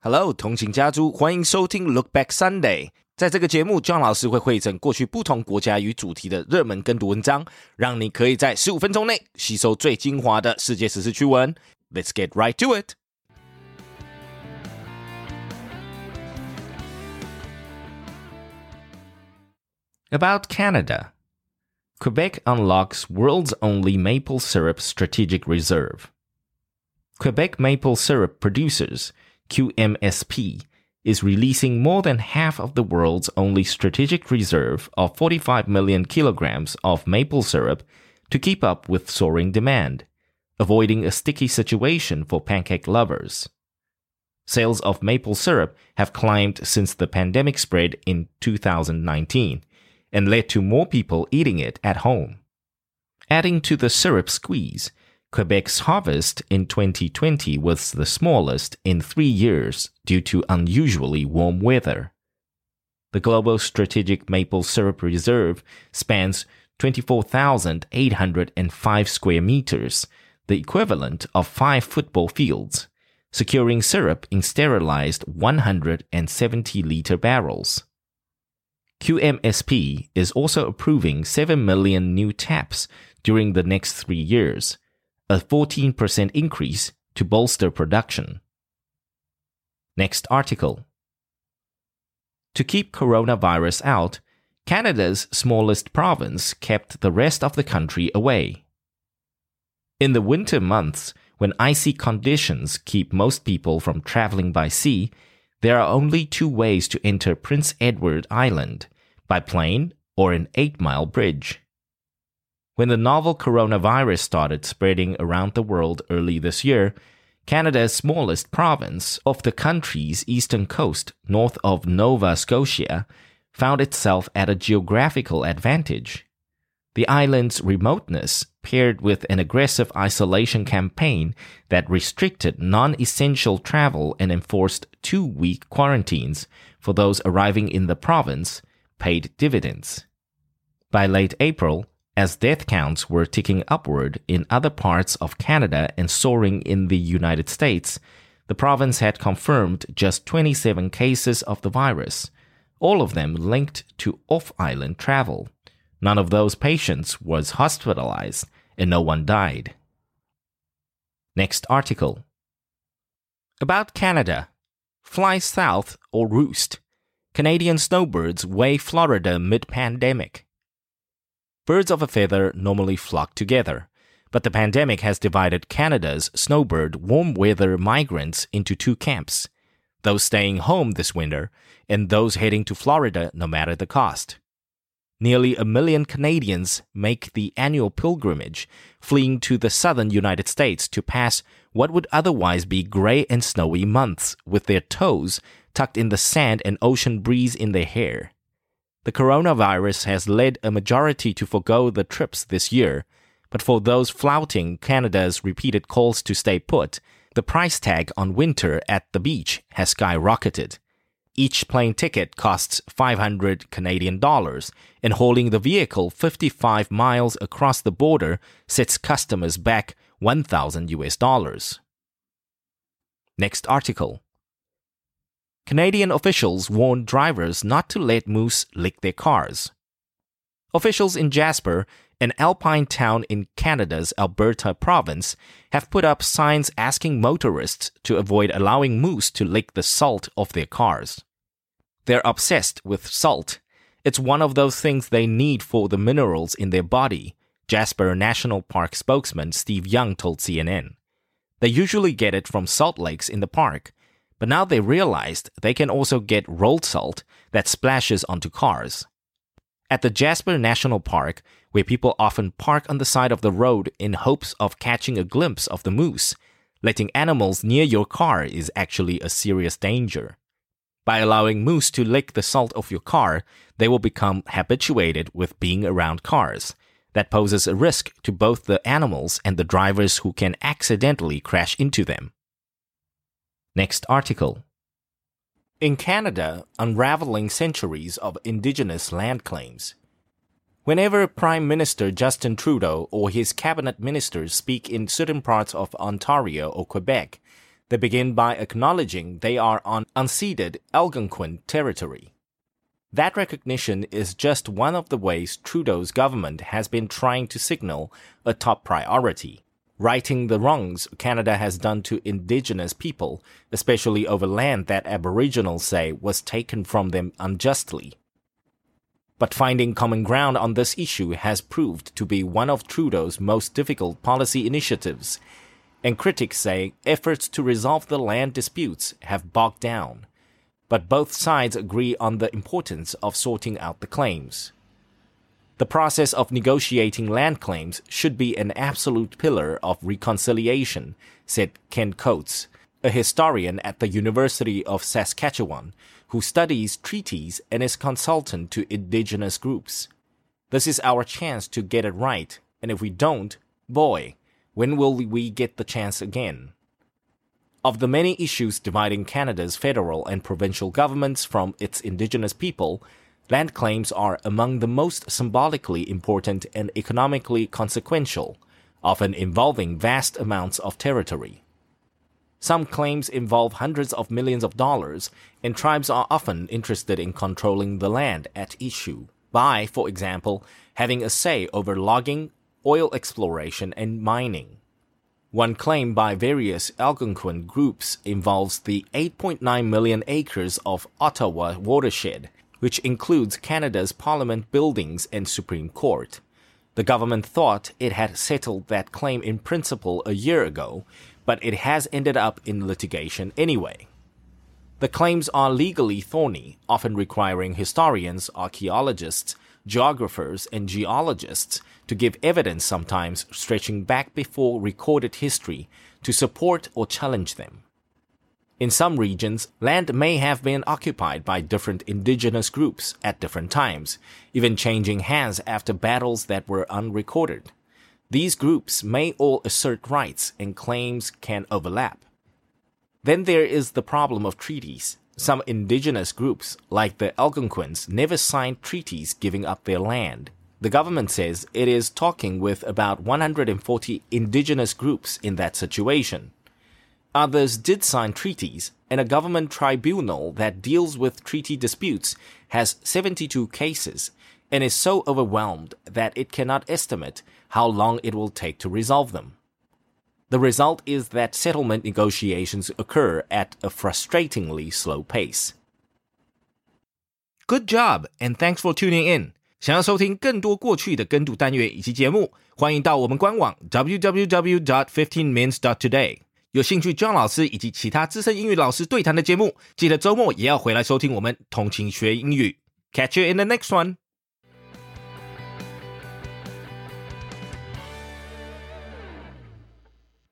Hello，同情家族，欢迎收听 Look Back Sunday。在这个节目，John 老师会汇整过去不同国家与主题的热门跟读文章，让你可以在十五分钟内吸收最精华的世界时事趣闻。Let's get right to it. About Canada. Quebec unlocks world's only maple syrup strategic reserve. Quebec maple syrup producers, QMSP, is releasing more than half of the world's only strategic reserve of 45 million kilograms of maple syrup to keep up with soaring demand, avoiding a sticky situation for pancake lovers. Sales of maple syrup have climbed since the pandemic spread in 2019 and led to more people eating it at home. Adding to the syrup squeeze, Quebec's harvest in 2020 was the smallest in three years due to unusually warm weather. The Global Strategic Maple Syrup Reserve spans 24,805 square meters, the equivalent of five football fields, securing syrup in sterilized 170 liter barrels. QMSP is also approving 7 million new taps during the next three years, a 14% increase to bolster production. Next article. To keep coronavirus out, Canada's smallest province kept the rest of the country away. In the winter months, when icy conditions keep most people from traveling by sea, there are only two ways to enter Prince Edward Island by plane or an 8 mile bridge. When the novel coronavirus started spreading around the world early this year, Canada's smallest province of the country's eastern coast, north of Nova Scotia, found itself at a geographical advantage. The island's remoteness, paired with an aggressive isolation campaign that restricted non essential travel and enforced two week quarantines for those arriving in the province, paid dividends. By late April, as death counts were ticking upward in other parts of Canada and soaring in the United States, the province had confirmed just 27 cases of the virus, all of them linked to off island travel. None of those patients was hospitalized, and no one died. Next article. About Canada. Fly south or roost. Canadian snowbirds weigh Florida mid pandemic. Birds of a feather normally flock together, but the pandemic has divided Canada's snowbird warm weather migrants into two camps those staying home this winter and those heading to Florida no matter the cost. Nearly a million Canadians make the annual pilgrimage, fleeing to the southern United States to pass what would otherwise be gray and snowy months with their toes tucked in the sand and ocean breeze in their hair. The coronavirus has led a majority to forego the trips this year, but for those flouting Canada's repeated calls to stay put, the price tag on winter at the beach has skyrocketed. Each plane ticket costs 500 Canadian dollars, and hauling the vehicle 55 miles across the border sets customers back 1000 US dollars. Next article. Canadian officials warn drivers not to let moose lick their cars. Officials in Jasper, an alpine town in Canada's Alberta province, have put up signs asking motorists to avoid allowing moose to lick the salt off their cars. They're obsessed with salt. It's one of those things they need for the minerals in their body, Jasper National Park spokesman Steve Young told CNN. They usually get it from salt lakes in the park, but now they realized they can also get rolled salt that splashes onto cars. At the Jasper National Park, where people often park on the side of the road in hopes of catching a glimpse of the moose, letting animals near your car is actually a serious danger. By allowing moose to lick the salt off your car, they will become habituated with being around cars. That poses a risk to both the animals and the drivers who can accidentally crash into them. Next article. In Canada, unraveling centuries of Indigenous land claims. Whenever Prime Minister Justin Trudeau or his cabinet ministers speak in certain parts of Ontario or Quebec, They begin by acknowledging they are on unceded Algonquin territory. That recognition is just one of the ways Trudeau's government has been trying to signal a top priority, righting the wrongs Canada has done to Indigenous people, especially over land that Aboriginals say was taken from them unjustly. But finding common ground on this issue has proved to be one of Trudeau's most difficult policy initiatives, and critics say efforts to resolve the land disputes have bogged down but both sides agree on the importance of sorting out the claims. The process of negotiating land claims should be an absolute pillar of reconciliation, said Ken Coates, a historian at the University of Saskatchewan who studies treaties and is consultant to indigenous groups. This is our chance to get it right, and if we don't, boy, when will we get the chance again? Of the many issues dividing Canada's federal and provincial governments from its Indigenous people, land claims are among the most symbolically important and economically consequential, often involving vast amounts of territory. Some claims involve hundreds of millions of dollars, and tribes are often interested in controlling the land at issue by, for example, having a say over logging, oil exploration, and mining. One claim by various Algonquin groups involves the 8.9 million acres of Ottawa watershed, which includes Canada's Parliament buildings and Supreme Court. The government thought it had settled that claim in principle a year ago, but it has ended up in litigation anyway. The claims are legally thorny, often requiring historians, archaeologists, geographers, and geologists to give evidence sometimes stretching back before recorded history to support or challenge them. In some regions, land may have been occupied by different indigenous groups at different times, even changing hands after battles that were unrecorded. These groups may all assert rights and claims can overlap. Then there is the problem of treaties. Some indigenous groups, like the Algonquins, never signed treaties giving up their land. The government says it is talking with about 140 indigenous groups in that situation. Others did sign treaties, and a government tribunal that deals with treaty disputes has 72 cases and is so overwhelmed that it cannot estimate how long it will take to resolve them. The result is that settlement negotiations occur at a frustratingly slow pace. Good job, and thanks for tuning in. 想要收听更多过去的跟读单元以及节目，欢迎到我们官网 www.dot.fifteen.mins.dot.today。 有兴趣 John 老师以及其他资深英语老师对谈的节目，记得周末也要回来收听我们同勤学英语。Catch you in the next one.